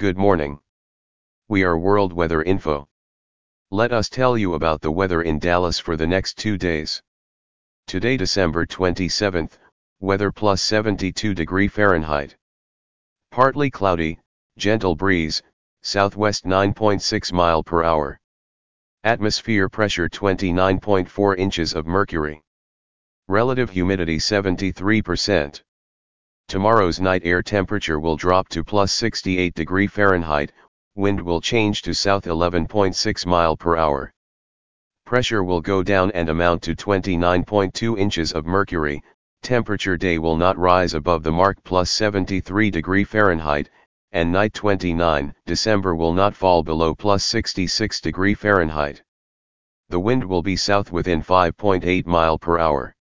Good morning. We are World Weather Info. Let us tell you about the weather in Dallas for the next two days. Today December 27th, weather plus 72 degree Fahrenheit. Partly cloudy, gentle breeze, southwest 9.6 mile per hour. Atmosphere pressure 29.4 inches of mercury. Relative humidity 73%. Tomorrow's night air temperature will drop to plus 68 degree Fahrenheit, wind will change to south 11.6 mile per hour. Pressure will go down and amount to 29.2 inches of mercury, temperature day will not rise above the mark plus 73 degree Fahrenheit, and night 29 December will not fall below plus 66 degree Fahrenheit. The wind will be south within 5.8 mile per hour.